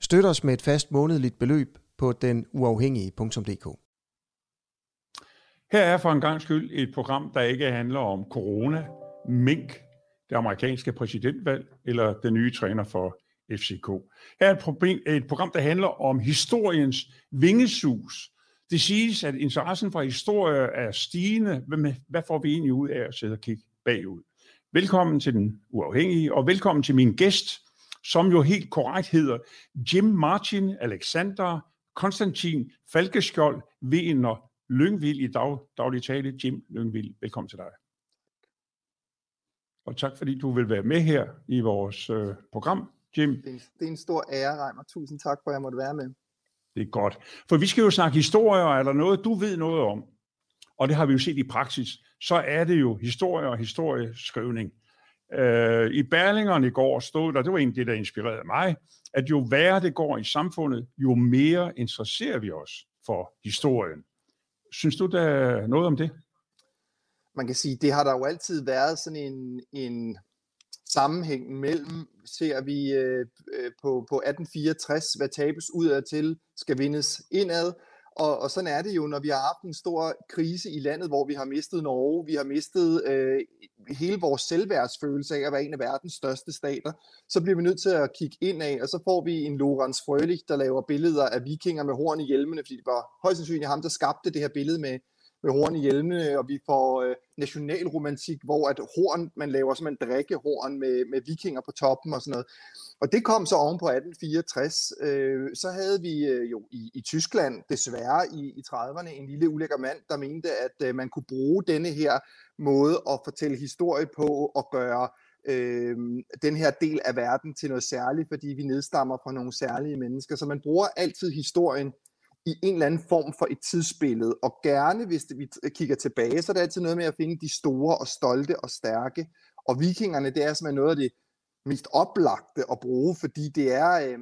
Støt os med et fast månedligt beløb på den uafhængige.dk. Her er for en gang skyld et program, der ikke handler om corona, mink, det amerikanske præsidentvalg eller den nye træner for FCK. Her er et, problem, et program, der handler om historiens vingesus. Det siges, at interessen for historie er stigende. Hvad får vi egentlig ud af at sidde og kigge bagud? Velkommen til den uafhængige, og velkommen til min gæst, som jo helt korrekt hedder Jim Martin Alexander Konstantin Falkeskjold Wiener Lyngvild i dag, daglig tale. Jim Lyngvild, velkommen til dig. Og tak fordi du vil være med her i vores øh, program, Jim. Det er, det er en stor ære, Reimer. Tusind tak for, at jeg måtte være med. Det er godt. For vi skal jo snakke historier, er der noget, du ved noget om? Og det har vi jo set i praksis. Så er det jo historie og historieskrivning. Øh, I Berlingeren i går stod der, det var egentlig det, der inspirerede mig, at jo værre det går i samfundet, jo mere interesserer vi os for historien. Synes du, der er noget om det? Man kan sige, det har der jo altid været sådan en, en sammenhæng mellem, ser vi øh, øh på, på 1864, hvad tabes udad til, skal vindes indad, og, og sådan er det jo, når vi har haft en stor krise i landet, hvor vi har mistet Norge, vi har mistet øh, hele vores selvværdsfølelse af at være en af verdens største stater, så bliver vi nødt til at kigge ind af, og så får vi en Lorenz Frølich, der laver billeder af vikinger med horn i hjelmene, fordi det var højst sandsynligt ham, der skabte det her billede med, med horn i hjelmene, og vi får øh, nationalromantik, hvor at horn, man laver som en drikkehorn med, med vikinger på toppen og sådan noget. Og det kom så oven på 1864. Øh, så havde vi øh, jo i, i Tyskland desværre i, i 30'erne en lille ulækker mand, der mente, at øh, man kunne bruge denne her måde at fortælle historie på og gøre øh, den her del af verden til noget særligt, fordi vi nedstammer fra nogle særlige mennesker. Så man bruger altid historien i en eller anden form for et tidsbillede, og gerne, hvis det, vi kigger tilbage, så er det altid noget med at finde de store og stolte og stærke, og vikingerne, det er simpelthen noget af det mest oplagte at bruge, fordi det er, øh,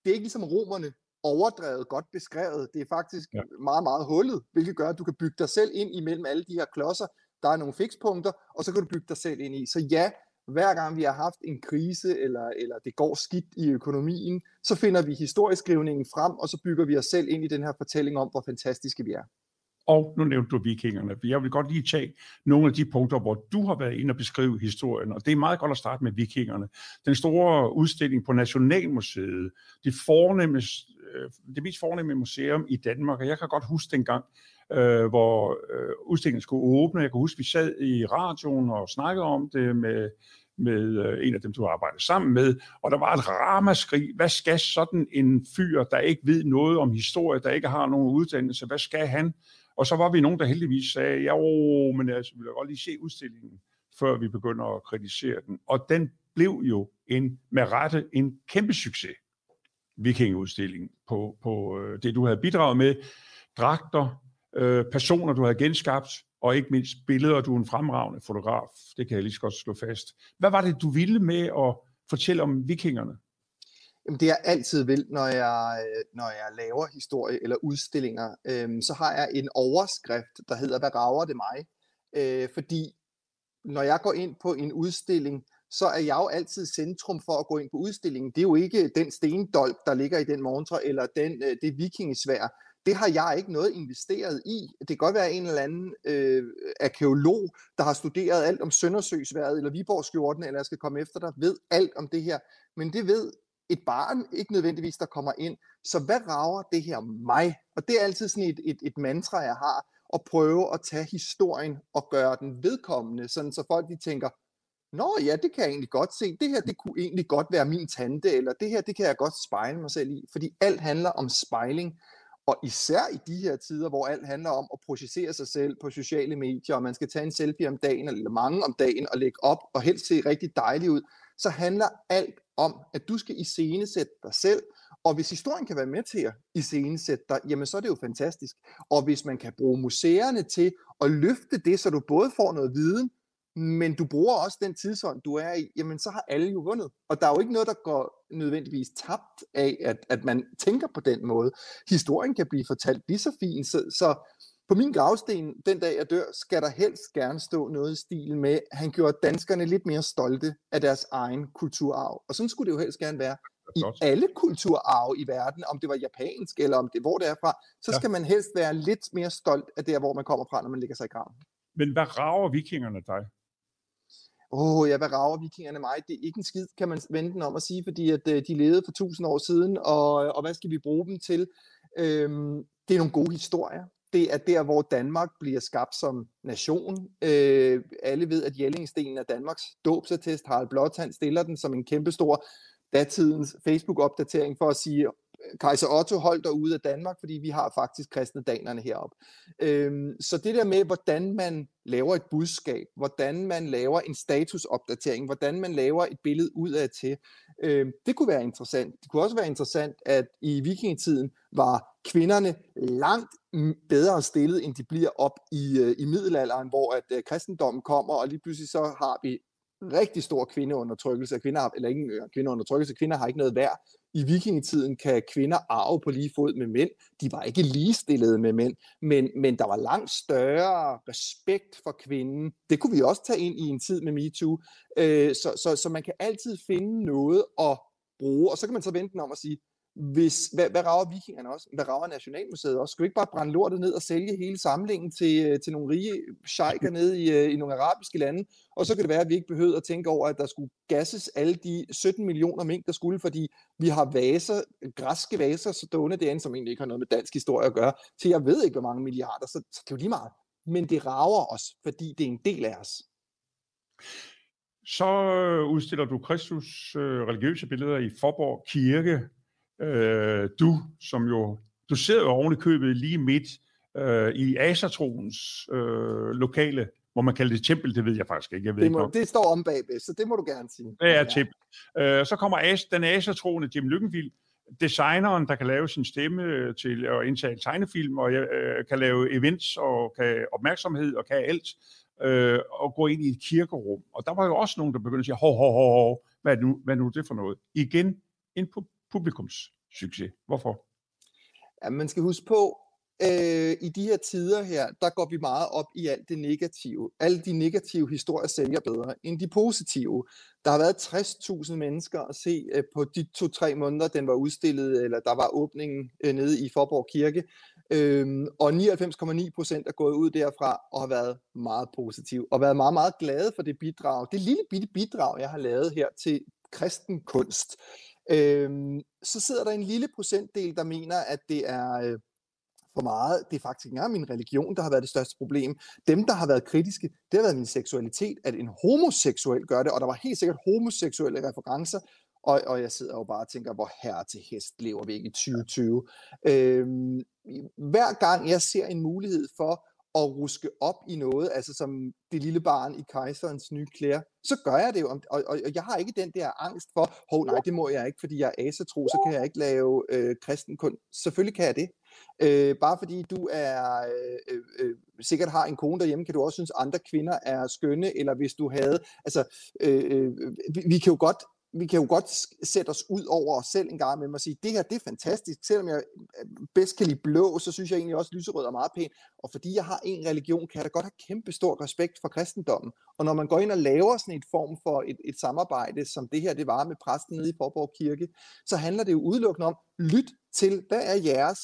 det er ikke ligesom romerne, overdrevet godt beskrevet. Det er faktisk ja. meget, meget hullet, hvilket gør, at du kan bygge dig selv ind imellem alle de her klodser. Der er nogle fikspunkter, og så kan du bygge dig selv ind i. Så ja, hver gang vi har haft en krise, eller, eller det går skidt i økonomien, så finder vi historieskrivningen frem, og så bygger vi os selv ind i den her fortælling om, hvor fantastiske vi er. Og nu nævnte du vikingerne. Jeg vil godt lige tage nogle af de punkter, hvor du har været inde og beskrive historien. Og det er meget godt at starte med vikingerne. Den store udstilling på Nationalmuseet, det, fornemme, øh, det mest fornemme museum i Danmark. Og jeg kan godt huske dengang, øh, hvor øh, udstillingen skulle åbne. Jeg kan huske, vi sad i radioen og snakkede om det med med øh, en af dem, du har sammen med, og der var et ramaskrig. Hvad skal sådan en fyr, der ikke ved noget om historie, der ikke har nogen uddannelse, hvad skal han? Og så var vi nogen, der heldigvis sagde, ja, åh, men altså, vi vil godt lige se udstillingen, før vi begynder at kritisere den. Og den blev jo en, med rette en kæmpe succes, vikingeudstilling, på, på øh, det, du havde bidraget med. Dragter, øh, personer, du havde genskabt, og ikke mindst billeder, du er en fremragende fotograf. Det kan jeg lige så godt slå fast. Hvad var det, du ville med at fortælle om vikingerne? Jamen, det jeg altid vil, når jeg, når jeg laver historie eller udstillinger, øhm, så har jeg en overskrift, der hedder, hvad rager det mig? Øh, fordi når jeg går ind på en udstilling, så er jeg jo altid centrum for at gå ind på udstillingen. Det er jo ikke den stendolk, der ligger i den montre, eller den, øh, det vikingesvær det har jeg ikke noget investeret i. Det kan godt være en eller anden øh, arkeolog, der har studeret alt om Søndersøsværet eller Viborgskjorten, eller jeg skal komme efter dig, ved alt om det her. Men det ved et barn ikke nødvendigvis, der kommer ind. Så hvad rager det her mig? Og det er altid sådan et, et, et mantra, jeg har, at prøve at tage historien og gøre den vedkommende, sådan så folk de tænker, Nå ja, det kan jeg egentlig godt se. Det her, det kunne egentlig godt være min tante, eller det her, det kan jeg godt spejle mig selv i. Fordi alt handler om spejling. Og især i de her tider, hvor alt handler om at projicere sig selv på sociale medier, og man skal tage en selfie om dagen, eller mange om dagen, og lægge op, og helst se rigtig dejlig ud, så handler alt om, at du skal iscenesætte dig selv, Og hvis historien kan være med til at iscenesætte dig, jamen så er det jo fantastisk. Og hvis man kan bruge museerne til at løfte det, så du både får noget viden, men du bruger også den tidsånd, du er i, jamen så har alle jo vundet. Og der er jo ikke noget, der går nødvendigvis tabt af, at, at man tænker på den måde. Historien kan blive fortalt lige så fint, så, så på min gravsten, den dag jeg dør, skal der helst gerne stå noget i stil med, at han gjorde danskerne lidt mere stolte af deres egen kulturarv. Og sådan skulle det jo helst gerne være i alle kulturarv i verden, om det var japansk eller om det hvor det er fra, så skal ja. man helst være lidt mere stolt af det, hvor man kommer fra, når man ligger sig i graven. Men hvad rager vikingerne dig? Åh, ja, hvad rager vikingerne mig? Det er ikke en skid, kan man vente den om at sige, fordi at, øh, de levede for tusind år siden, og, og hvad skal vi bruge dem til? Øhm, det er nogle gode historier. Det er der, hvor Danmark bliver skabt som nation. Øh, alle ved, at Jellingstenen er Danmarks dåbsattest. Harald Blåtand stiller den som en kæmpestor datidens Facebook-opdatering for at sige, kejser Otto holdt dig ude af Danmark, fordi vi har faktisk kristne danerne heroppe. Øhm, så det der med, hvordan man laver et budskab, hvordan man laver en statusopdatering, hvordan man laver et billede ud af til, øhm, det kunne være interessant. Det kunne også være interessant, at i vikingetiden var kvinderne langt bedre stillet, end de bliver op i, øh, i middelalderen, hvor at øh, kristendommen kommer, og lige pludselig så har vi rigtig stor kvindeundertrykkelse af kvinder, eller ingen øh, kvindeundertrykkelse, kvinder har ikke noget værd. I vikingetiden kan kvinder arve på lige fod med mænd. De var ikke ligestillede med mænd, men, men der var langt større respekt for kvinden. Det kunne vi også tage ind i en tid med MeToo. Øh, så, så, så man kan altid finde noget at bruge, og så kan man så vente den om at sige, hvis, hvad, hvad rager vikingerne også? Hvad rager Nationalmuseet også? Skal vi ikke bare brænde lortet ned og sælge hele samlingen til, øh, til nogle rige sheiker nede i, øh, i nogle arabiske lande? Og så kan det være, at vi ikke behøver at tænke over, at der skulle gasses alle de 17 millioner mink, der skulle, fordi vi har vaser, græske vaser stående derinde, som egentlig ikke har noget med dansk historie at gøre, til jeg ved ikke, hvor mange milliarder, så, så det er jo lige meget. Men det rager os, fordi det er en del af os. Så øh, udstiller du Kristus øh, religiøse billeder i Forborg Kirke øh, du, som jo, du sidder jo oven i købet lige midt øh, i Asatroens øh, lokale, hvor man kalder det tempel, det ved jeg faktisk ikke. Jeg ved det, må, ikke det står om bagved, så det må du gerne sige. Det er tempel. Øh, så kommer As, den asatroende Jim Lykkenvild, designeren, der kan lave sin stemme til at indtale tegnefilm, og øh, kan lave events, og kan opmærksomhed, og kan alt, øh, og gå ind i et kirkerum. Og der var jo også nogen, der begyndte at sige, hov, hov, hov, hov, hvad nu, hvad er nu det for noget? Igen, en publikums succes. Hvorfor? Ja, man skal huske på, øh, i de her tider her, der går vi meget op i alt det negative. Alle de negative historier sælger bedre end de positive. Der har været 60.000 mennesker at se øh, på de to-tre måneder, den var udstillet, eller der var åbningen øh, nede i Forborg Kirke. Øhm, og 99,9 procent er gået ud derfra og har været meget positiv, og været meget, meget glade for det bidrag. Det lille bitte bidrag, jeg har lavet her til kristen kunst. Øhm, så sidder der en lille procentdel, der mener, at det er øh, for meget. Det er faktisk ikke engang min religion, der har været det største problem. Dem, der har været kritiske, det har været min seksualitet, at en homoseksuel gør det, og der var helt sikkert homoseksuelle referencer, og, og jeg sidder jo bare og tænker, hvor her til hest lever vi ikke i 2020. Øhm, hver gang jeg ser en mulighed for at ruske op i noget, altså som det lille barn i kejserens nye klæder, så gør jeg det jo. Og, og, og jeg har ikke den der angst for, hov nej, det må jeg ikke, fordi jeg er asatro, så kan jeg ikke lave øh, kristen kun. Selvfølgelig kan jeg det. Øh, bare fordi du er øh, øh, øh, sikkert har en kone derhjemme, kan du også synes, andre kvinder er skønne, eller hvis du havde, altså, øh, øh, vi, vi kan jo godt vi kan jo godt sætte os ud over os selv en gang med at sige, det her det er fantastisk. Selvom jeg øh, bedst kan lide blå, så synes jeg egentlig også, at lyserød er meget pæn. Og fordi jeg har en religion, kan jeg da godt have kæmpe stor respekt for kristendommen. Og når man går ind og laver sådan et form for et, et samarbejde, som det her det var med præsten nede i Forborg Kirke, så handler det jo udelukkende om, lyt til, hvad er jeres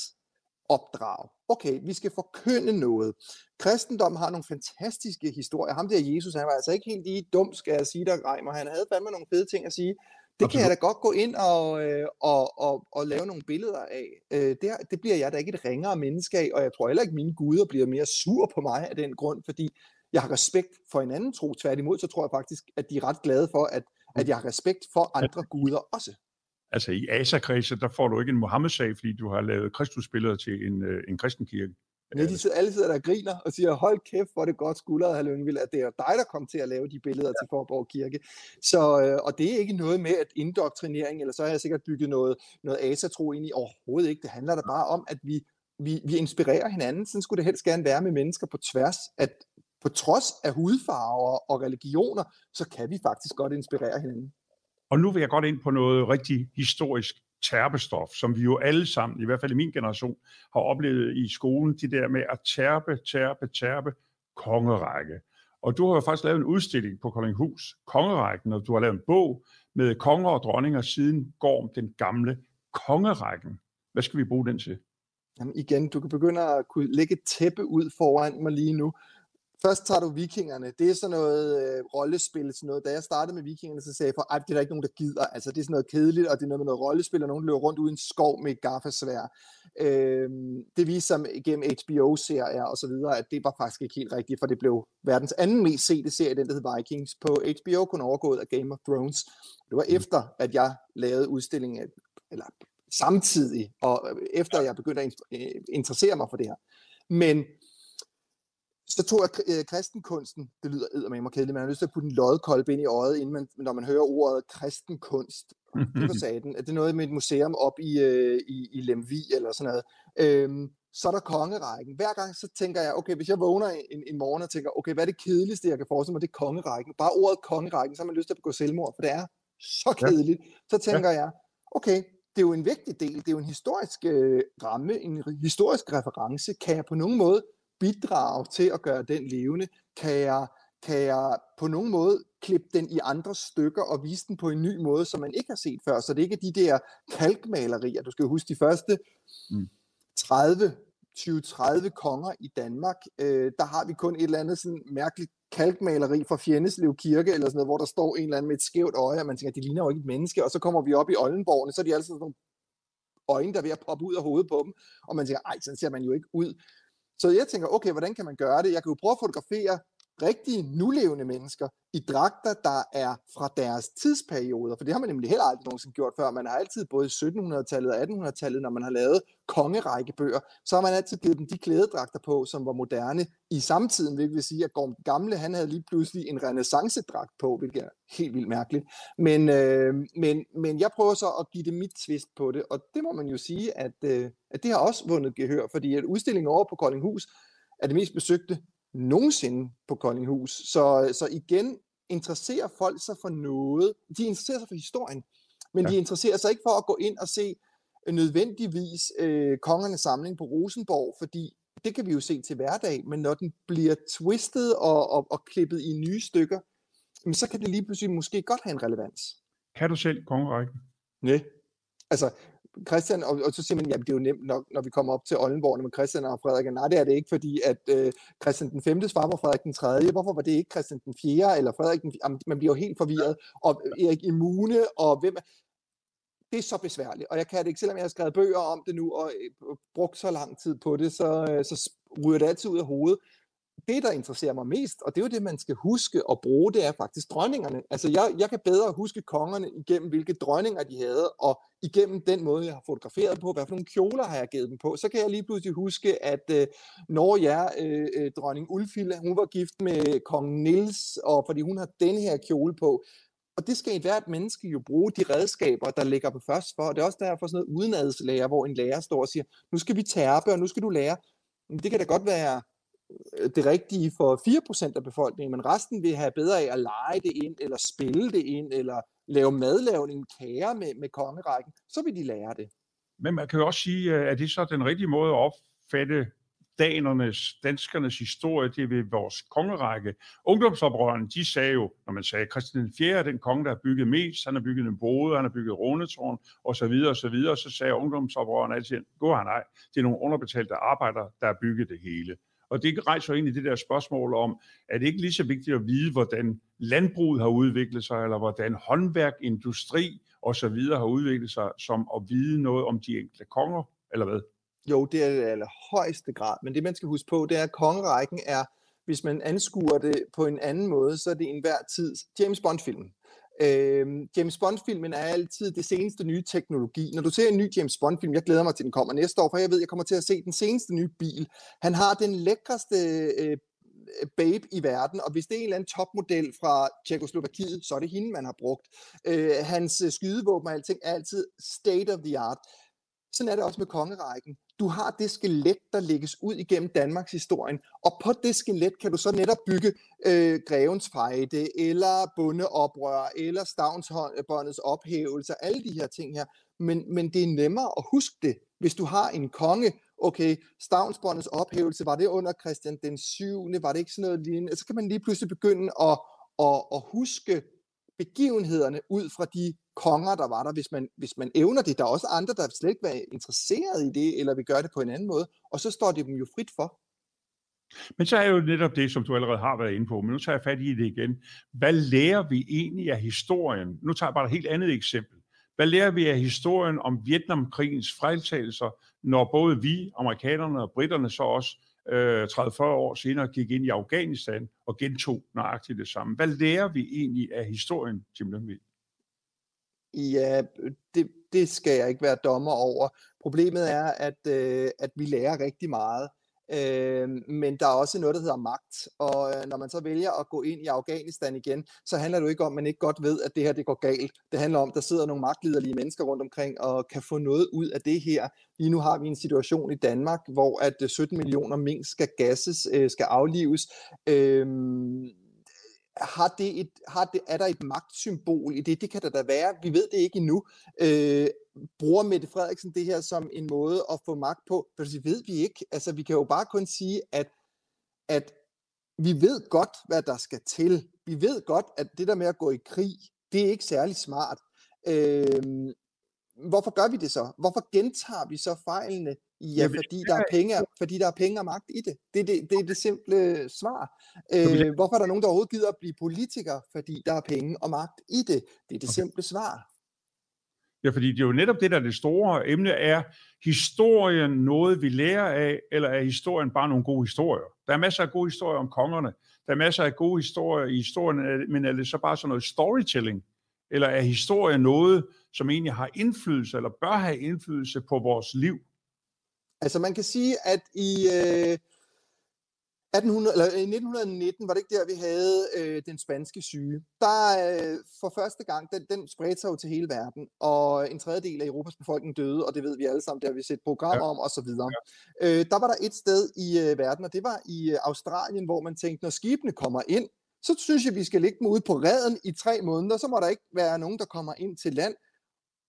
opdrag. Okay, vi skal forkynde noget. Kristendom har nogle fantastiske historier. Ham der Jesus, han var altså ikke helt lige dum, skal jeg sige dig, Reimer. Han havde fandme nogle fede ting at sige. Det Absolut. kan jeg da godt gå ind og, øh, og, og, og lave nogle billeder af. Øh, det, det bliver jeg da ikke et ringere menneske af, og jeg tror heller ikke, mine guder bliver mere sur på mig af den grund, fordi jeg har respekt for en anden tro. Tværtimod, så tror jeg faktisk, at de er ret glade for, at, at jeg har respekt for andre guder også altså i Asa-kredse, der får du ikke en Mohammed-sag, fordi du har lavet Kristusbilleder til en, øh, en kristen kirke. Nej, de sidder, alle sidder der griner og siger, hold kæft, hvor er det godt skuldret, herr Lyngvild, at det er dig, der kom til at lave de billeder ja. til Forborg Kirke. Så, øh, og det er ikke noget med at indoktrinering, eller så har jeg sikkert bygget noget, noget asatro ind i. Overhovedet ikke. Det handler da bare om, at vi, vi, vi inspirerer hinanden. Sådan skulle det helst gerne være med mennesker på tværs, at på trods af hudfarver og religioner, så kan vi faktisk godt inspirere hinanden. Og nu vil jeg godt ind på noget rigtig historisk terpestof, som vi jo alle sammen, i hvert fald i min generation, har oplevet i skolen, det der med at tærpe, tærpe, tærpe, kongerække. Og du har jo faktisk lavet en udstilling på Koldinghus, Kongerækken, og du har lavet en bog med konger og dronninger siden Gorm, den gamle kongerækken. Hvad skal vi bruge den til? Jamen igen, du kan begynde at kunne lægge et tæppe ud foran mig lige nu, Først tager du vikingerne. Det er sådan noget øh, rollespil. Sådan noget. Da jeg startede med vikingerne, så sagde jeg, for, det er der ikke nogen, der gider. Altså, det er sådan noget kedeligt, og det er noget med noget rollespil, og nogen løber rundt uden skov med et gaffasvær. Øh, det viste sig gennem HBO-serier og så videre, at det var faktisk ikke helt rigtigt, for det blev verdens anden mest sete serie, den der hed Vikings, på HBO, kun overgået af Game of Thrones. Det var mm. efter, at jeg lavede udstillingen, eller samtidig, og efter jeg begyndte at øh, interessere mig for det her. Men så tog jeg øh, kristenkunsten, det lyder eddermame kedeligt, men man har lyst til at putte en lodkolbe ind i øjet, inden man, når man hører ordet kristenkunst. Det var saten. Det er noget med et museum op i, øh, i, i Lemvi eller sådan noget. Øhm, så er der kongerækken. Hver gang så tænker jeg, okay, hvis jeg vågner en, en morgen og tænker, okay, hvad er det kedeligste, jeg kan forestille mig, det er kongerækken. Bare ordet kongerækken, så har man lyst til at begå selvmord, for det er så kedeligt. Ja. Så tænker ja. jeg, okay, det er jo en vigtig del, det er jo en historisk øh, ramme, en historisk reference. Kan jeg på nogen måde bidrage til at gøre den levende? Kan jeg, kan jeg på nogen måde klippe den i andre stykker og vise den på en ny måde, som man ikke har set før? Så det ikke er de der kalkmalerier. Du skal huske de første 30 20-30 konger i Danmark, øh, der har vi kun et eller andet sådan mærkeligt kalkmaleri fra Fjendeslev Kirke, eller sådan noget, hvor der står en eller anden med et skævt øje, og man tænker, de ligner jo ikke et menneske, og så kommer vi op i Oldenborgene, så er de altså sådan nogle øjne, der er ved at poppe ud af hovedet på dem, og man tænker, ej, sådan ser man jo ikke ud. Så jeg tænker, okay, hvordan kan man gøre det? Jeg kan jo prøve at fotografere rigtige nulevende mennesker i dragter, der er fra deres tidsperioder, for det har man nemlig heller aldrig nogensinde gjort før. Man har altid både i 1700-tallet og 1800-tallet, når man har lavet kongerækkebøger, så har man altid givet dem de klædedragter på, som var moderne i samtiden, hvilket vil sige, at Gorm Gamle, han havde lige pludselig en renaissancedragt på, hvilket er helt vildt mærkeligt. Men, øh, men, men jeg prøver så at give det mit twist på det, og det må man jo sige, at, øh, at det har også vundet gehør, fordi at udstillingen over på Koldinghus er det mest besøgte nogensinde på Koldinghus. Så, så igen interesserer folk sig for noget. De interesserer sig for historien, men ja. de interesserer sig ikke for at gå ind og se nødvendigvis øh, kongernes samling på Rosenborg, fordi det kan vi jo se til hverdag, men når den bliver twistet og, og, og klippet i nye stykker, så kan det lige pludselig måske godt have en relevans. Kan du selv kongerækken? Nej. Altså, Christian, og, og så siger man, ja, det er jo nemt nok, når vi kommer op til Oldenborg, med Christian og Frederik. Nej, det er det ikke, fordi at øh, Christian den 5. far var Frederik den 3. Hvorfor var det ikke Christian den 4. eller Frederik den 4. Jamen, man bliver jo helt forvirret. Og Erik Immune, og hvem det er så besværligt, og jeg kan det ikke, selvom jeg har skrevet bøger om det nu, og øh, brugt så lang tid på det, så, øh, så ryger det altid ud af hovedet det, der interesserer mig mest, og det er jo det, man skal huske at bruge, det er faktisk dronningerne. Altså, jeg, jeg kan bedre huske kongerne igennem, hvilke dronninger de havde, og igennem den måde, jeg har fotograferet på, hvad for nogle kjoler har jeg givet dem på. Så kan jeg lige pludselig huske, at øh, når jeg, øh, øh dronning Ulfilde, hun var gift med kong Nils, og fordi hun har den her kjole på, og det skal et hvert menneske jo bruge de redskaber, der ligger på først for. Og det er også derfor sådan noget udenadslærer, hvor en lærer står og siger, nu skal vi tærpe, og nu skal du lære. Men det kan da godt være det rigtige for 4% af befolkningen, men resten vil have bedre af at lege det ind, eller spille det ind, eller lave madlavning, kager med, med kongerækken, så vil de lære det. Men man kan jo også sige, at øh, det så den rigtige måde at opfatte danernes, danskernes historie, det er ved vores kongerække. Ungdomsoprørerne, de sagde jo, når man sagde, Christian 4. er den konge, der har bygget mest, han har bygget en både, han har bygget rundetårn, og så videre, og så videre, så sagde ungdomsoprørerne altid, gå han nej, det er nogle underbetalte arbejdere, der har bygget det hele. Og det rejser egentlig det der spørgsmål om, er det ikke lige så vigtigt at vide, hvordan landbruget har udviklet sig, eller hvordan håndværk, industri osv. har udviklet sig, som at vide noget om de enkelte konger, eller hvad? Jo, det er det allerhøjeste grad, men det man skal huske på, det er, at kongerækken er, hvis man anskuer det på en anden måde, så er det enhver tids James Bond-film. Øh, James Bond-filmen er altid det seneste nye teknologi. Når du ser en ny James Bond-film, jeg glæder mig til, den kommer næste år, for jeg ved, jeg kommer til at se den seneste nye bil. Han har den lækreste øh, øh babe i verden, og hvis det er en eller anden topmodel fra Tjekoslovakiet, så er det hende, man har brugt. Øh, hans skydevåben og alting er altid state of the art. Sådan er det også med kongerækken. Du har det skelet, der lægges ud igennem Danmarks historien, og på det skelet kan du så netop bygge øh, grevens fejde, eller bundeoprør, eller stavnsbåndets ophævelse, alle de her ting her. Men, men det er nemmere at huske det, hvis du har en konge, okay, stavnsbåndets ophævelse, var det under Christian den 7., var det ikke sådan noget lignende? Altså, så kan man lige pludselig begynde at, at, at huske begivenhederne ud fra de konger, der var der, hvis man, hvis man evner det. Der er også andre, der slet ikke var interesseret i det, eller vil gøre det på en anden måde, og så står det dem jo frit for. Men så er jo netop det, som du allerede har været inde på, men nu tager jeg fat i det igen. Hvad lærer vi egentlig af historien? Nu tager jeg bare et helt andet eksempel. Hvad lærer vi af historien om Vietnamkrigens fejltagelser, når både vi, amerikanerne og britterne så også øh, 30-40 år senere gik ind i Afghanistan og gentog nøjagtigt det samme. Hvad lærer vi egentlig af historien, Tim Lyngvild? Ja, det, det skal jeg ikke være dommer over. Problemet er, at, øh, at vi lærer rigtig meget. Øh, men der er også noget, der hedder magt, og øh, når man så vælger at gå ind i Afghanistan igen, så handler det jo ikke om, at man ikke godt ved, at det her det går galt. Det handler om, at der sidder nogle magtliderlige mennesker rundt omkring og kan få noget ud af det her. Lige nu har vi en situation i Danmark, hvor at 17 øh, millioner mink skal gasses, øh, skal aflives. Øh, har det et, har det, er der et magtsymbol i det? Det kan der da være. Vi ved det ikke endnu. Øh, bruger Mette Frederiksen det her som en måde at få magt på? For det ved vi ikke. Altså, vi kan jo bare kun sige, at, at vi ved godt, hvad der skal til. Vi ved godt, at det der med at gå i krig, det er ikke særlig smart. Øh, hvorfor gør vi det så? Hvorfor gentager vi så fejlene? Ja, fordi der er penge, fordi der er penge og magt i det. Det, er det, det er det simple svar. Øh, hvorfor er der nogen, der overhovedet gider at blive politiker? Fordi der er penge og magt i det. Det er det simple svar. Ja, fordi det er jo netop det, der er det store emne, er historien noget, vi lærer af, eller er historien bare nogle gode historier? Der er masser af gode historier om kongerne. Der er masser af gode historier i historien, men er det så bare sådan noget storytelling? Eller er historien noget, som egentlig har indflydelse, eller bør have indflydelse på vores liv? Altså man kan sige, at i, øh, 1800, eller 1919 var det ikke der, vi havde øh, den spanske syge. Der øh, for første gang, den, den spredte sig jo til hele verden, og en tredjedel af Europas befolkning døde, og det ved vi alle sammen, det har vi set programmer ja. om osv. Ja. Øh, der var der et sted i øh, verden, og det var i øh, Australien, hvor man tænkte, når skibene kommer ind, så synes jeg, vi skal ligge dem ude på redden i tre måneder, så må der ikke være nogen, der kommer ind til land.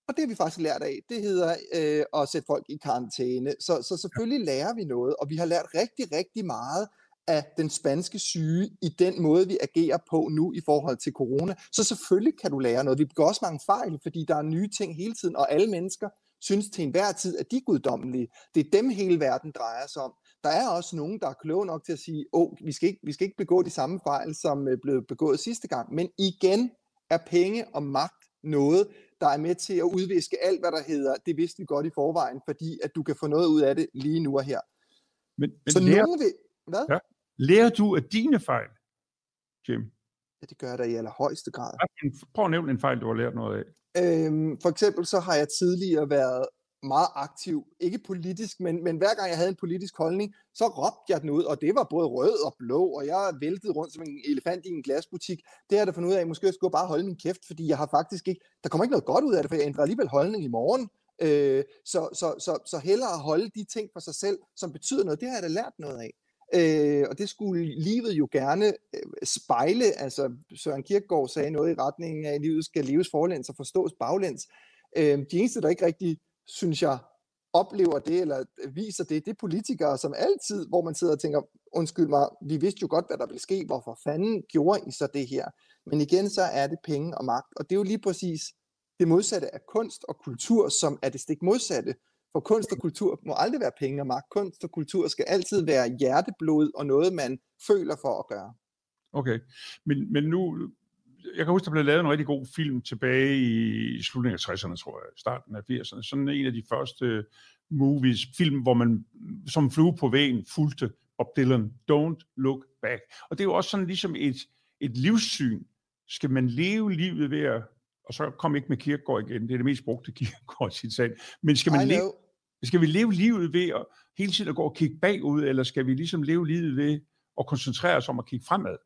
Og det har vi faktisk lært af. Det hedder øh, at sætte folk i karantæne. Så, så selvfølgelig lærer vi noget, og vi har lært rigtig, rigtig meget af den spanske syge i den måde, vi agerer på nu i forhold til corona. Så selvfølgelig kan du lære noget. Vi begår også mange fejl, fordi der er nye ting hele tiden, og alle mennesker synes til enhver tid, at de er guddommelige. Det er dem hele verden drejer sig om. Der er også nogen, der er kloge nok til at sige, åh, oh, vi, skal ikke, vi skal ikke begå de samme fejl, som øh, blev begået sidste gang. Men igen er penge og magt noget, der er med til at udviske alt, hvad der hedder, det vidste vi godt i forvejen, fordi at du kan få noget ud af det lige nu og her. Men, men så lærer, nogen vil... Hvad? Ja, lærer du af dine fejl, Jim? Ja, det gør jeg da i allerhøjeste grad. Prøv at nævne en fejl, du har lært noget af. Øhm, for eksempel så har jeg tidligere været meget aktiv, ikke politisk, men, men hver gang jeg havde en politisk holdning, så råbte jeg den ud, og det var både rød og blå, og jeg væltede rundt som en elefant i en glasbutik. Det har jeg da fundet ud af, måske jeg skulle bare holde min kæft, fordi jeg har faktisk ikke, der kommer ikke noget godt ud af det, for jeg ændrer alligevel holdning i morgen. Øh, så, så, så, så hellere holde de ting for sig selv, som betyder noget, det har jeg da lært noget af. Øh, og det skulle livet jo gerne øh, spejle. Altså Søren Kierkegaard sagde noget i retningen af, at livet skal leves forlæns og forstås baglæns. Øh, de eneste, der ikke rigtig synes jeg, oplever det, eller viser det, det er politikere, som altid, hvor man sidder og tænker, undskyld mig, vi vidste jo godt, hvad der ville ske, hvorfor fanden gjorde I så det her? Men igen, så er det penge og magt, og det er jo lige præcis det modsatte af kunst og kultur, som er det stik modsatte. For kunst og kultur må aldrig være penge og magt. Kunst og kultur skal altid være hjerteblod og noget, man føler for at gøre. Okay, men, men nu, jeg kan huske, der blev lavet en rigtig god film tilbage i slutningen af 60'erne, tror jeg, starten af 80'erne. Sådan en af de første movies, film, hvor man som flue på vægen fulgte Bob Dylan, Don't Look Back. Og det er jo også sådan ligesom et, et livssyn, skal man leve livet ved at, og så kom ikke med Kirkegaard igen, det er det mest brugte Kirkegaard citat, men skal, man leve, skal vi leve livet ved at hele tiden at gå og kigge bagud, eller skal vi ligesom leve livet ved at koncentrere os om at kigge fremad?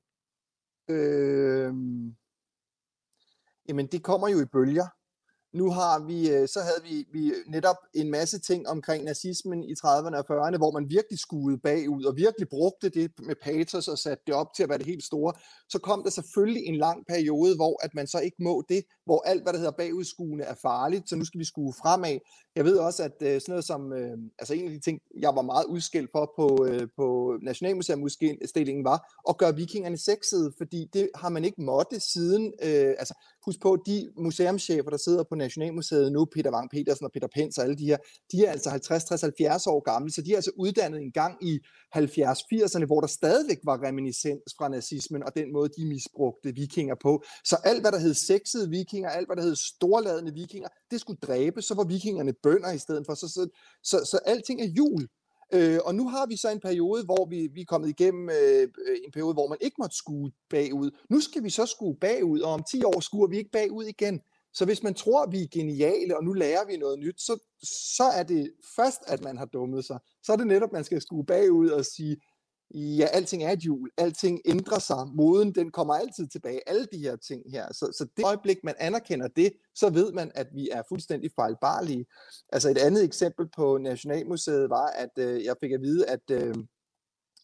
Øh, jamen det kommer jo i bølger. Nu har vi, øh, så havde vi, vi netop en masse ting omkring nazismen i 30'erne og 40'erne, hvor man virkelig skuede bagud og virkelig brugte det med patos og satte det op til at være det helt store. Så kom der selvfølgelig en lang periode, hvor at man så ikke må det, hvor alt, hvad der hedder bagudskuende, er farligt, så nu skal vi skue fremad. Jeg ved også, at øh, sådan noget som, øh, altså en af de ting, jeg var meget udskilt for på, på Nationalmuseumudstillingen var at gøre vikingerne sexede, fordi det har man ikke måttet siden, altså husk på, de museumschefer, der sidder på Nationalmuseet nu, Peter Wang Petersen og Peter Pens og alle de her, de er altså 50, 60, 70 år gamle, så de er altså uddannet en gang i 70-80'erne, hvor der stadigvæk var reminiscens fra nazismen og den måde, de misbrugte vikinger på. Så alt, hvad der hed sexede vikinger, alt, hvad der hed storladende vikinger, det skulle dræbe, så var vikingerne bønder i stedet for. Så, så, så, så alting er jul. Øh, og nu har vi så en periode, hvor vi, vi er kommet igennem øh, en periode, hvor man ikke måtte skue bagud. Nu skal vi så skue bagud, og om 10 år skuer vi ikke bagud igen. Så hvis man tror, vi er geniale, og nu lærer vi noget nyt, så, så er det først, at man har dummet sig. Så er det netop, at man skal skue bagud og sige, ja, alting er et jul, alting ændrer sig, moden den kommer altid tilbage, alle de her ting her. Så, så det øjeblik, man anerkender det, så ved man, at vi er fuldstændig fejlbarlige. Altså et andet eksempel på Nationalmuseet var, at øh, jeg fik at vide, at øh,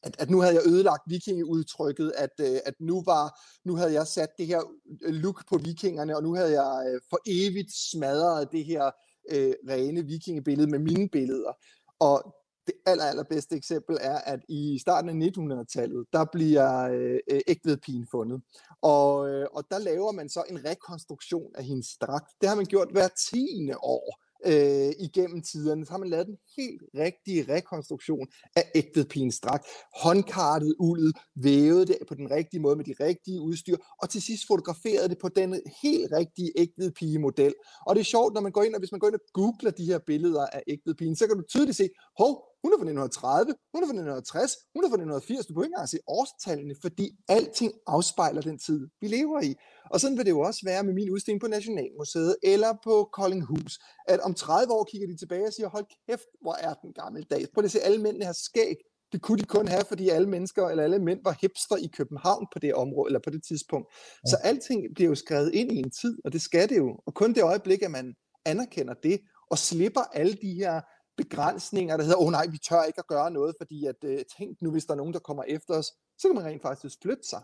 at, at nu havde jeg ødelagt vikingeudtrykket, at, øh, at nu var nu havde jeg sat det her øh, look på vikingerne, og nu havde jeg øh, for evigt smadret det her øh, rene vikingebillede med mine billeder. Og det aller, allerbedste eksempel er, at i starten af 1900-tallet, der bliver øh, ægtvedpigen fundet. Og, øh, og der laver man så en rekonstruktion af hendes dragt. Det har man gjort hver tiende år øh, igennem tiderne, så har man lavet den helt rigtige rekonstruktion af ægtvedpigens dragt. Håndkartet uldet, vævet det på den rigtige måde med de rigtige udstyr, og til sidst fotograferet det på den helt rigtige ægtvedpige model. Og det er sjovt, når man går ind, og hvis man går ind og googler de her billeder af ægtvedpigen, så kan du tydeligt se, hov, hun er fra 1930, hun er fra 1960, hun er fra 1980. Du behøver ikke engang se årstallene, fordi alting afspejler den tid, vi lever i. Og sådan vil det jo også være med min udstilling på Nationalmuseet eller på Koldinghus, at om 30 år kigger de tilbage og siger, hold kæft, hvor er den gamle dag. Prøv at se, alle mændene har skæg. Det kunne de kun have, fordi alle mennesker eller alle mænd var hipster i København på det område, eller på det tidspunkt. Så alting bliver jo skrevet ind i en tid, og det skal det jo. Og kun det øjeblik, at man anerkender det, og slipper alle de her begrænsninger, der hedder, åh oh, nej, vi tør ikke at gøre noget, fordi at, uh, tænk nu, hvis der er nogen, der kommer efter os, så kan man rent faktisk flytte sig.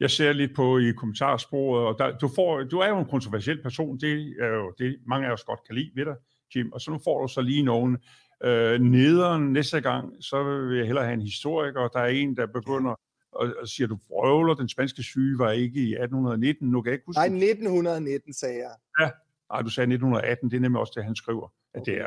Jeg ser lidt på i kommentarsporet, og der, du, får, du er jo en kontroversiel person, det er jo det, mange af os godt kan lide ved dig, Jim, og så nu får du så lige nogen øh, nederen næste gang, så vil jeg hellere have en historiker, der er en, der begynder og, og siger, du vrøvler, den spanske syge var ikke i 1819, nu kan jeg ikke huske. Nej, 1919 sagde jeg. Ja, nej, du sagde 1918, det er nemlig også det, han skriver at det er.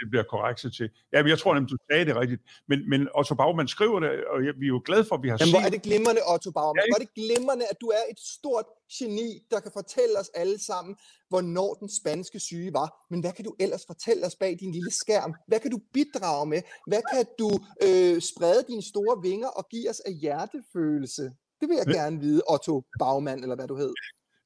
Det bliver korrekt til. Ja, men jeg tror nemlig, du sagde det rigtigt. Men, men Otto Baumann skriver det, og vi er jo glade for, at vi har Jamen, set... hvor er det glimrende, Otto Baumann. Ja, hvor er det glimrende, at du er et stort geni, der kan fortælle os alle sammen, hvornår den spanske syge var. Men hvad kan du ellers fortælle os bag din lille skærm? Hvad kan du bidrage med? Hvad kan du øh, sprede dine store vinger og give os af hjertefølelse? Det vil jeg gerne vide, Otto Baumann, eller hvad du hed.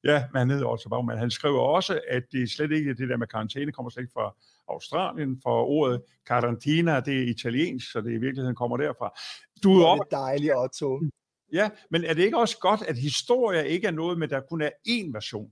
Ja, men han hedder Otto Baumann. Han skriver også, at det slet ikke det der med karantæne kommer slet ikke fra Australien, for ordet karantina, det er italiensk, så det i virkeligheden kommer derfra. Du er op... Det er dejligt, Otto. Ja, men er det ikke også godt, at historie ikke er noget med, der kun er én version?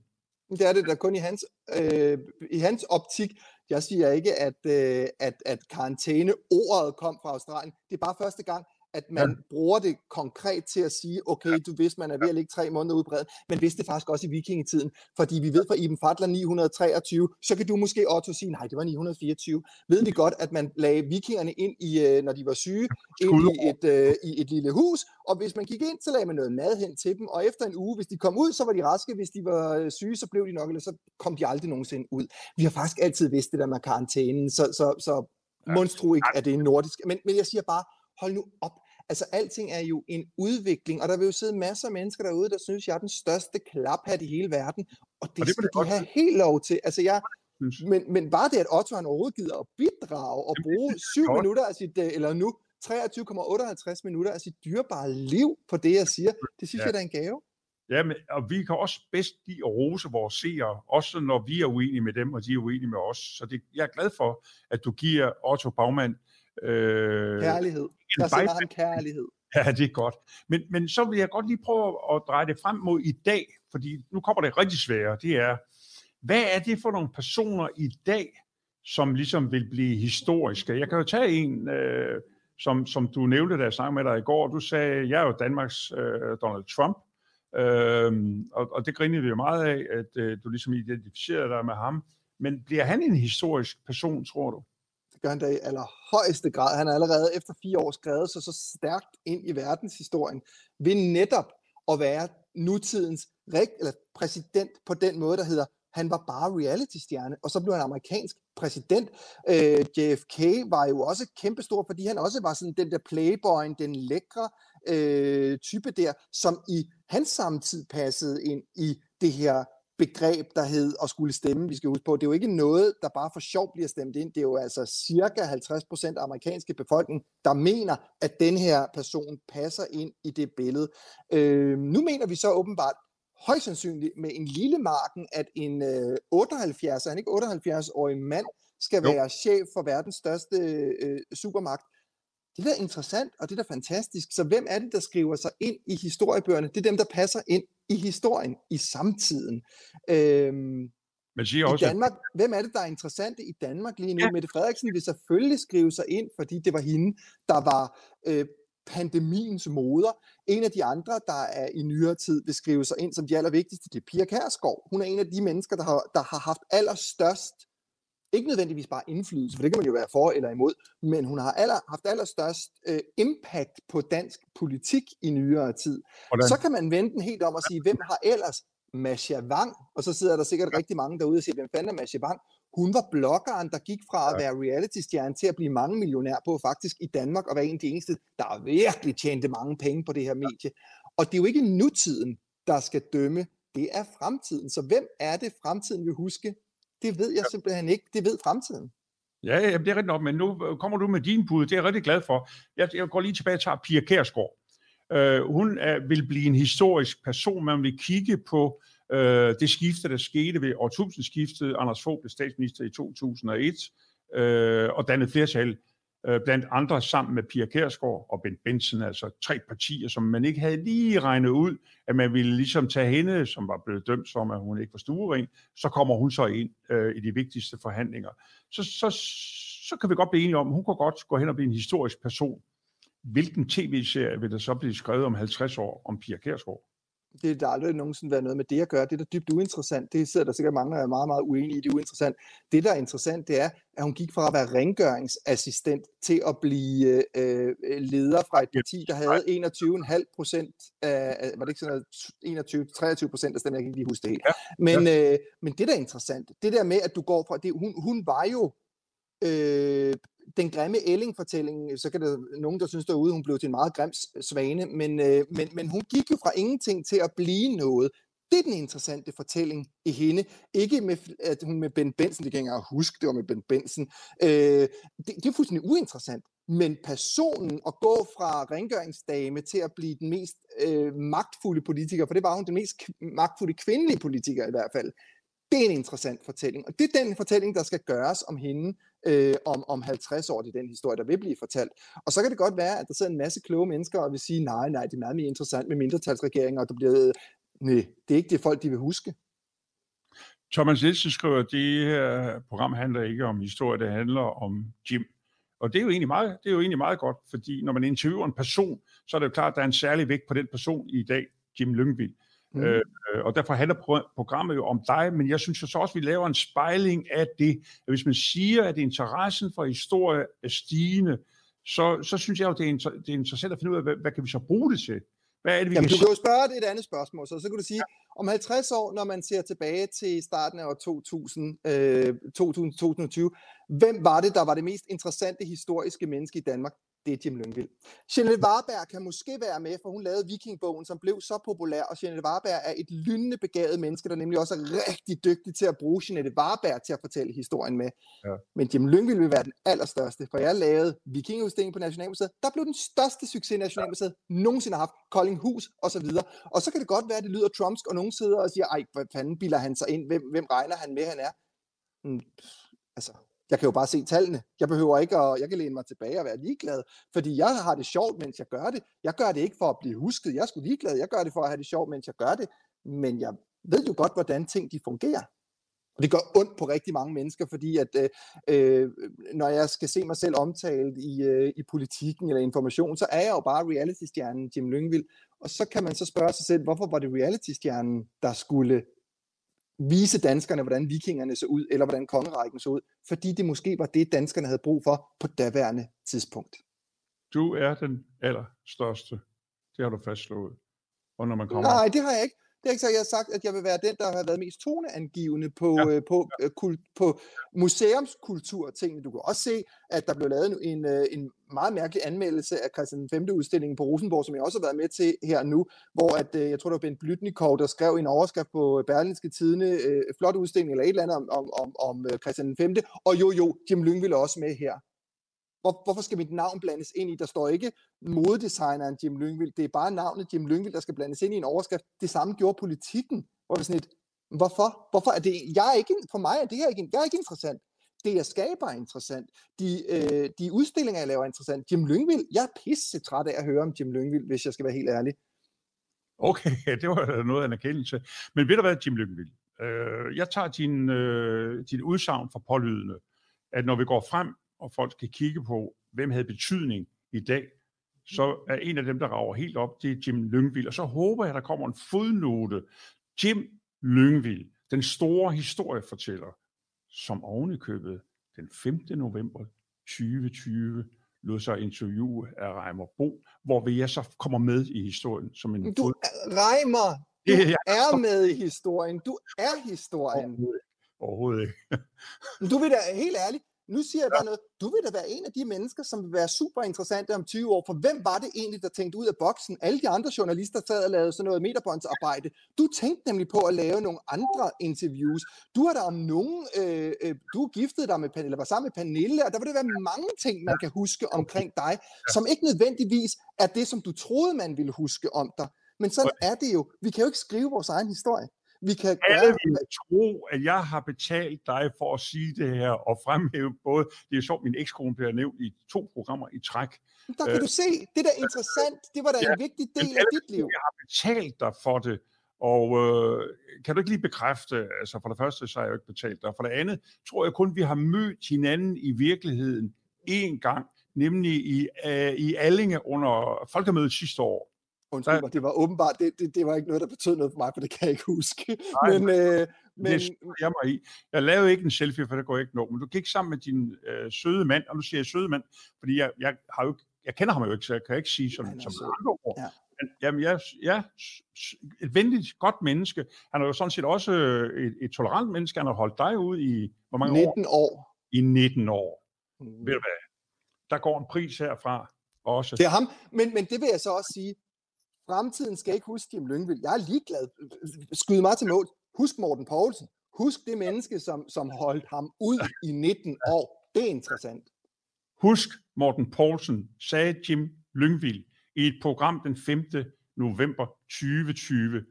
Det er det der kun i hans, øh, i hans optik. Jeg siger ikke, at, øh, at, at karantæne ordet kom fra Australien. Det er bare første gang, at man ja. bruger det konkret til at sige, okay, du vidste, man er ved at ligge tre måneder udbredt, men vidste det faktisk også i vikingetiden, fordi vi ved fra Iben Fatler 923, så kan du måske Otto sige, nej, det var 924. Ved vi godt, at man lagde vikingerne ind i, øh, når de var syge, ind i et, uh, i et lille hus, og hvis man gik ind, så lagde man noget mad hen til dem, og efter en uge, hvis de kom ud, så var de raske, hvis de var øh, syge, så blev de nok, eller så kom de aldrig nogensinde ud. Vi har faktisk altid vidst det der med karantænen, så, så, så monstru ikke, at det er nordisk, men, men jeg siger bare, hold nu op. Altså, alting er jo en udvikling, og der vil jo sidde masser af mennesker derude, der synes, jeg er den største klaphat i hele verden, og det, og det skal de have helt lov til. Altså, jeg, men, men bare det, at Otto han overhovedet gider at bidrage og bruge syv minutter af sit, øh, eller nu 23,58 minutter af sit dyrebare liv på det, jeg siger, det synes ja. jeg, der er en gave. Ja, men, og vi kan også bedst lide at rose vores seere, også når vi er uenige med dem, og de er uenige med os. Så det, jeg er glad for, at du giver Otto Bagman øh, kærlighed. Der sætter han kærlighed. Ja, det er godt. Men, men så vil jeg godt lige prøve at dreje det frem mod i dag, fordi nu kommer det rigtig svære. Det er, hvad er det for nogle personer i dag, som ligesom vil blive historiske? Jeg kan jo tage en, øh, som, som du nævnte, da jeg snakkede med dig i går. Du sagde, jeg er jo Danmarks øh, Donald Trump. Øhm, og, og det grinede vi jo meget af, at øh, du ligesom identificerede dig med ham. Men bliver han en historisk person, tror du? Det gør han da i allerhøjeste grad. Han er allerede efter fire år skrevet sig så stærkt ind i verdenshistorien ved netop at være nutidens eller præsident på den måde, der hedder han var bare reality-stjerne, og så blev han amerikansk præsident. Øh, JFK var jo også kæmpestor, fordi han også var sådan den der playboyen, den lækre øh, type der, som i hans samtid passede ind i det her begreb, der hed at skulle stemme. Vi skal huske på, det er jo ikke noget, der bare for sjov bliver stemt ind. Det er jo altså cirka 50 procent af amerikanske befolkning, der mener, at den her person passer ind i det billede. Øh, nu mener vi så åbenbart, højst sandsynligt med en lille marken, at en øh, 78, han ikke 78-årig mand, skal jo. være chef for verdens største øh, supermagt. Det er da interessant, og det er da fantastisk. Så hvem er det, der skriver sig ind i historiebøgerne? Det er dem, der passer ind i historien, i samtiden. Øhm, men siger også, I Danmark, at... hvem er det, der er interessante i Danmark lige nu? Ja. Mette Frederiksen vil selvfølgelig skrive sig ind, fordi det var hende, der var øh, pandemiens moder. En af de andre, der er i nyere tid vil skrive sig ind som de allervigtigste, det er Pia Kærsgaard. Hun er en af de mennesker, der har, der har haft allerstørst, ikke nødvendigvis bare indflydelse, for det kan man jo være for eller imod, men hun har aller, haft allerstørst øh, impact på dansk politik i nyere tid. Hvordan? Så kan man vente den helt om og sige, hvem har ellers Masha Wang, og så sidder der sikkert rigtig mange derude og siger, hvem fanden er Masha Wang? Hun var bloggeren, der gik fra at være reality-stjerne til at blive mange millionær på faktisk i Danmark, og være en af de eneste, der virkelig tjente mange penge på det her medie. Og det er jo ikke nutiden, der skal dømme, det er fremtiden. Så hvem er det, fremtiden vil huske? Det ved jeg simpelthen ikke. Det ved fremtiden. Ja, ja det er rigtigt nok, men nu kommer du med din bud. Det er jeg rigtig glad for. Jeg, jeg går lige tilbage og tager Pia Kærsgaard. Uh, hun er, vil blive en historisk person. Man vil kigge på øh, det skifte, der skete ved årtusindskiftet. Anders Fogh blev statsminister i 2001 øh, og dannede flertal øh, blandt andre sammen med Pia Kærsgaard og Ben Benson, altså tre partier, som man ikke havde lige regnet ud, at man ville ligesom tage hende, som var blevet dømt som, at hun ikke var stuering, så kommer hun så ind øh, i de vigtigste forhandlinger. Så, så, så kan vi godt blive enige om, at hun kan godt gå hen og blive en historisk person. Hvilken tv-serie vil der så blive skrevet om 50 år om Pia Kærsgaard? Det er der aldrig nogensinde været noget med det at gøre. Det er da dybt uinteressant. Det sidder der sikkert mange, der er meget, meget uenige i. Det er uinteressant. Det, der er interessant, det er, at hun gik fra at være rengøringsassistent til at blive øh, leder fra et parti, der havde 21,5 procent af, var det ikke sådan noget, 21, 23 procent af stemmen, jeg kan ikke lige huske det helt. Men. Øh, men det, der er interessant, det der med, at du går fra, det, hun, hun var jo øh, den grimme Elling-fortælling, øh, så kan der nogen, der synes derude, hun blev til en meget grim svane, men, øh, men, men hun gik jo fra ingenting til at blive noget. Det er den interessante fortælling i hende. Ikke med, at hun med Ben Benson, det kan jeg huske, det var med Ben Benson. Øh, det, det er fuldstændig uinteressant. Men personen at gå fra rengøringsdame til at blive den mest øh, magtfulde politiker, for det var hun den mest magtfulde kvindelige politiker i hvert fald, det er en interessant fortælling. Og det er den fortælling, der skal gøres om hende øh, om, om 50 år. Det er den historie, der vil blive fortalt. Og så kan det godt være, at der sidder en masse kloge mennesker og vil sige, nej, nej, det er meget mere interessant med mindretalsregeringer, og der bliver, nej, det er ikke det folk, de vil huske. Thomas Nielsen skriver, at det her program handler ikke om historie, det handler om Jim. Og det er, jo egentlig meget, det er jo egentlig meget godt, fordi når man interviewer en person, så er det jo klart, at der er en særlig vægt på den person i dag, Jim Lyngvild. Mm. Øh, og derfor handler programmet jo om dig, men jeg synes jo så også, at vi laver en spejling af det. At hvis man siger, at interessen for historie er stigende, så, så synes jeg jo, det er, det er interessant at finde ud af, hvad, hvad kan vi så bruge det til? Hvad er det, vi Jamen, kan... du kan jo spørge det et andet spørgsmål, så, så kan du sige, ja. om 50 år, når man ser tilbage til starten af år 2000, øh, 2020, hvem var det, der var det mest interessante historiske menneske i Danmark? Det er Jim Lyngvild. Jeanette Warberg kan måske være med, for hun lavede Vikingbogen, som blev så populær, og Jeanette Warberg er et lyndende begavet menneske, der nemlig også er rigtig dygtig til at bruge Jeanette Warberg til at fortælle historien med. Ja. Men Jim Lyngvild vil være den allerstørste, for jeg lavede Vikingudstillingen på Nationalmuseet. Der blev den største succes, Nationalmuseet ja. nogensinde har haft. Koldinghus og så videre. Og så kan det godt være, at det lyder Trumps, og nogen sidder og siger, ej, hvad fanden bilder han sig ind? Hvem, hvem regner han med, han er? Hmm, altså, jeg kan jo bare se tallene. Jeg behøver ikke at, jeg kan læne mig tilbage og være ligeglad, fordi jeg har det sjovt, mens jeg gør det. Jeg gør det ikke for at blive husket. Jeg er sgu ligeglad. Jeg gør det for at have det sjovt, mens jeg gør det. Men jeg ved jo godt, hvordan ting de fungerer. Og det gør ondt på rigtig mange mennesker, fordi at øh, øh når jeg skal se mig selv omtalt i, øh, i politikken eller information, så er jeg jo bare reality-stjernen Jim Lyngvild. Og så kan man så spørge sig selv, hvorfor var det reality-stjernen, der skulle vise danskerne, hvordan vikingerne så ud, eller hvordan kongerækken så ud, fordi det måske var det, danskerne havde brug for på daværende tidspunkt. Du er den allerstørste. Det har du fastslået. Og når man kommer... Nej, det har jeg ikke. Det er ikke så, jeg har sagt, at jeg vil være den, der har været mest toneangivende på, ja. øh, på, øh, kul, på museumskulturtingene. Du kan også se, at der blev lavet en, øh, en meget mærkelig anmeldelse af Christian 5. udstillingen på Rosenborg, som jeg også har været med til her nu, hvor at, øh, jeg tror, det var Ben Blytnikov, der skrev en overskrift på Berlinske Tidene, øh, flot udstilling eller et eller andet om, om, om, om øh, Christian 5. Og jo, jo, Jim Lyng ville også med her. Hvor, hvorfor skal mit navn blandes ind i? Der står ikke modedesigneren Jim Lyngvild. Det er bare navnet Jim Lyngvild, der skal blandes ind i en overskrift. Det samme gjorde politikken. Hvor det sådan et, hvorfor? Hvorfor er det, jeg er ikke, for mig er det her ikke, jeg er ikke interessant. Det, jeg skaber, er interessant. De, øh, de udstillinger, jeg laver, er interessant. Jim Lyngvild, jeg er pisse træt af at høre om Jim Lyngvild, hvis jeg skal være helt ærlig. Okay, det var noget af en erkendelse. Men ved du hvad, Jim Lyngvild? Øh, jeg tager din, øh, din udsagn for pålydende, at når vi går frem og folk skal kigge på, hvem havde betydning i dag, så er en af dem, der rager helt op, det er Jim Lyngvild. Og så håber jeg, der kommer en fodnote. Jim Lyngvild, den store historiefortæller, som ovenikøbet den 5. november 2020 lod sig interviewe af Reimer Bo, hvor vi jeg så kommer med i historien som en Du, Reimer, du ja, er med i historien. Du er historien. Overhovedet, Overhovedet ikke. du vil da helt ærligt, nu siger jeg bare noget. Du vil da være en af de mennesker, som vil være super interessante om 20 år, for hvem var det egentlig, der tænkte ud af boksen? Alle de andre journalister sad og lavede sådan noget meterbåndsarbejde. Du tænkte nemlig på at lave nogle andre interviews. Du har da om nogen, øh, øh, du giftede dig med, eller var sammen med Pernille, og der vil det være mange ting, man kan huske omkring dig, som ikke nødvendigvis er det, som du troede, man ville huske om dig. Men sådan er det jo. Vi kan jo ikke skrive vores egen historie. Vi kan Alle gøre... vil tro, at jeg har betalt dig for at sige det her, og fremhæve både, det er sjovt, min ekskone bliver nævnt i to programmer i træk. Der kan øh, du se, det er da interessant, det var da ja, en vigtig del af dit liv. Jeg har betalt dig for det, og øh, kan du ikke lige bekræfte, altså for det første, så har jeg jo ikke betalt dig, for det andet, tror jeg kun, vi har mødt hinanden i virkeligheden én gang, nemlig i, uh, i Allinge under folkemødet sidste år. Undskyld mig, det var åbenbart, det, det, det var ikke noget, der betød noget for mig, for det kan jeg ikke huske. Nej, men, øh, men... Det jeg mig i. Jeg lavede ikke en selfie, for det går ikke nå, men du gik sammen med din øh, søde mand, og nu siger jeg søde mand, fordi jeg, jeg, har jo, jeg kender ham jo ikke, så jeg kan ikke sige som, som andre ord. Ja. Men, jamen, jeg, ja, et venligt, godt menneske. Han er jo sådan set også øh, et, et tolerant menneske. Han har holdt dig ud i, hvor mange 19 år? år. I 19 år. Mm. Ved du hvad? Der går en pris herfra også. Det er ham, men, men det vil jeg så også sige, Fremtiden skal ikke huske Jim Lyngvild. Jeg er ligeglad. Skyd mig til mål. Husk Morten Poulsen. Husk det menneske, som, som holdt ham ud i 19 år. Det er interessant. Husk Morten Poulsen, sagde Jim Lyngvild i et program den 5. november 2020.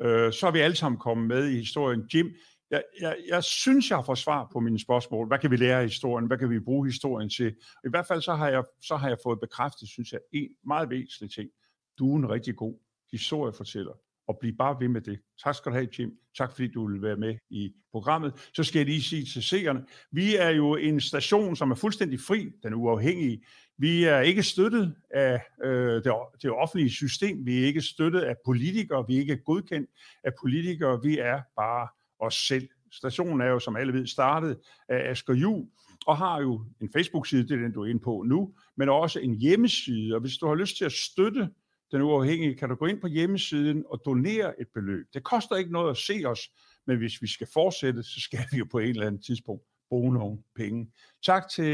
Øh, så er vi alle sammen kommet med i historien. Jim, jeg, jeg, jeg synes, jeg har fået svar på mine spørgsmål. Hvad kan vi lære af historien? Hvad kan vi bruge historien til? I hvert fald så har jeg, så har jeg fået bekræftet, synes jeg, en meget væsentlig ting du er en rigtig god historiefortæller, og bliv bare ved med det. Tak skal du have, Jim. Tak fordi du vil være med i programmet. Så skal jeg lige sige til seerne, vi er jo en station, som er fuldstændig fri, den er uafhængige. Vi er ikke støttet af øh, det, det offentlige system, vi er ikke støttet af politikere, vi er ikke godkendt af politikere, vi er bare os selv. Stationen er jo, som alle ved, startet af Asger Ju og har jo en Facebook-side, det er den, du er inde på nu, men også en hjemmeside, og hvis du har lyst til at støtte den uafhængige, kan du gå ind på hjemmesiden og donere et beløb. Det koster ikke noget at se os, men hvis vi skal fortsætte, så skal vi jo på et eller andet tidspunkt bruge nogle penge. Tak til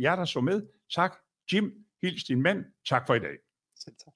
jer, der så med. Tak, Jim. Hils din mand. Tak for i dag. Selv tak.